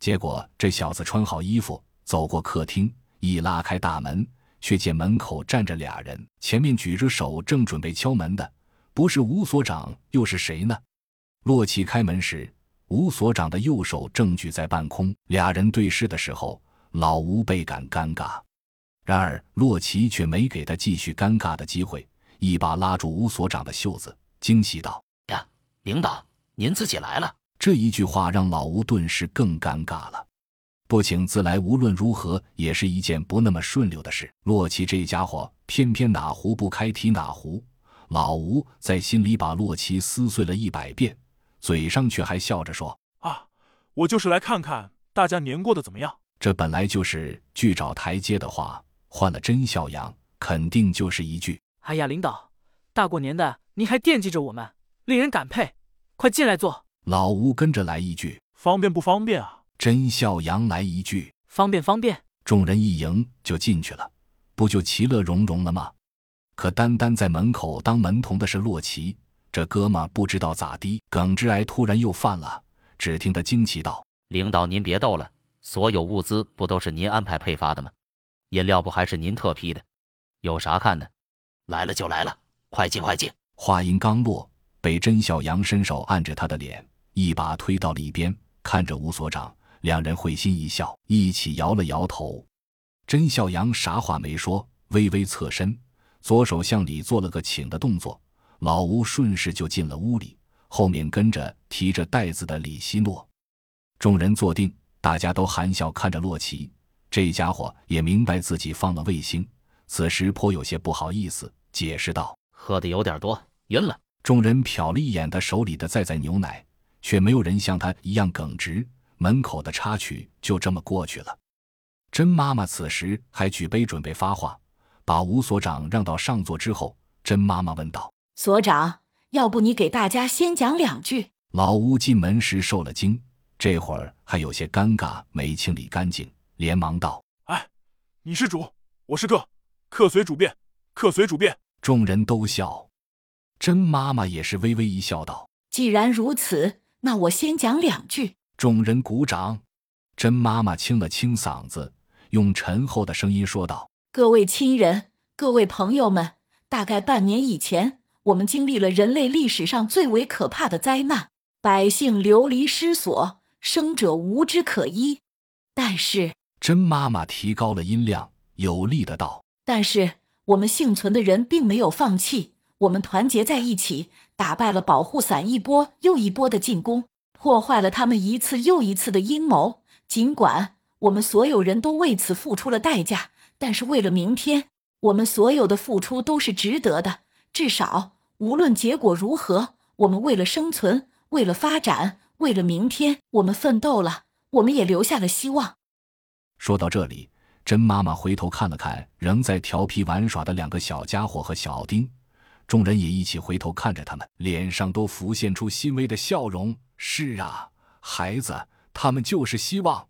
结果这小子穿好衣服，走过客厅，一拉开大门，却见门口站着俩人，前面举着手，正准备敲门的，不是吴所长又是谁呢？洛奇开门时，吴所长的右手正举在半空，俩人对视的时候，老吴倍感尴尬。然而洛奇却没给他继续尴尬的机会，一把拉住吴所长的袖子，惊喜道：“呀，领导，您自己来了。”这一句话让老吴顿时更尴尬了。不请自来，无论如何也是一件不那么顺溜的事。洛奇这家伙偏偏哪壶不开提哪壶，老吴在心里把洛奇撕碎了一百遍，嘴上却还笑着说：“啊，我就是来看看大家年过得怎么样。”这本来就是去找台阶的话，换了真孝阳，肯定就是一句：“哎呀，领导，大过年的您还惦记着我们，令人感佩。快进来坐。”老吴跟着来一句：“方便不方便啊？”甄孝阳来一句：“方便方便。”众人一迎就进去了，不就其乐融融了吗？可单单在门口当门童的是洛奇，这哥们不知道咋的，耿直癌突然又犯了。只听他惊奇道：“领导您别逗了，所有物资不都是您安排配发的吗？饮料不还是您特批的？有啥看的？来了就来了，快进快进。”话音刚落，被甄小阳伸手按着他的脸。一把推到里边，看着吴所长，两人会心一笑，一起摇了摇头。甄孝阳啥话没说，微微侧身，左手向里做了个请的动作。老吴顺势就进了屋里，后面跟着提着袋子的李希诺。众人坐定，大家都含笑看着洛奇。这家伙也明白自己放了卫星，此时颇有些不好意思，解释道：“喝的有点多，晕了。”众人瞟了一眼他手里的在在牛奶。却没有人像他一样耿直，门口的插曲就这么过去了。甄妈妈此时还举杯准备发话，把吴所长让到上座之后，甄妈妈问道：“所长，要不你给大家先讲两句？”老吴进门时受了惊，这会儿还有些尴尬，没清理干净，连忙道：“哎，你是主，我是客，客随主便，客随主便。”众人都笑，甄妈妈也是微微一笑，道：“既然如此。”那我先讲两句。众人鼓掌。甄妈妈清了清嗓子，用沉厚的声音说道：“各位亲人，各位朋友们，大概半年以前，我们经历了人类历史上最为可怕的灾难，百姓流离失所，生者无之可依。但是，甄妈妈提高了音量，有力的道：“但是，我们幸存的人并没有放弃，我们团结在一起。”打败了保护伞一波又一波的进攻，破坏了他们一次又一次的阴谋。尽管我们所有人都为此付出了代价，但是为了明天，我们所有的付出都是值得的。至少，无论结果如何，我们为了生存，为了发展，为了明天，我们奋斗了。我们也留下了希望。说到这里，甄妈妈回头看了看仍在调皮玩耍的两个小家伙和小丁。众人也一起回头看着他们，脸上都浮现出欣慰的笑容。是啊，孩子，他们就是希望。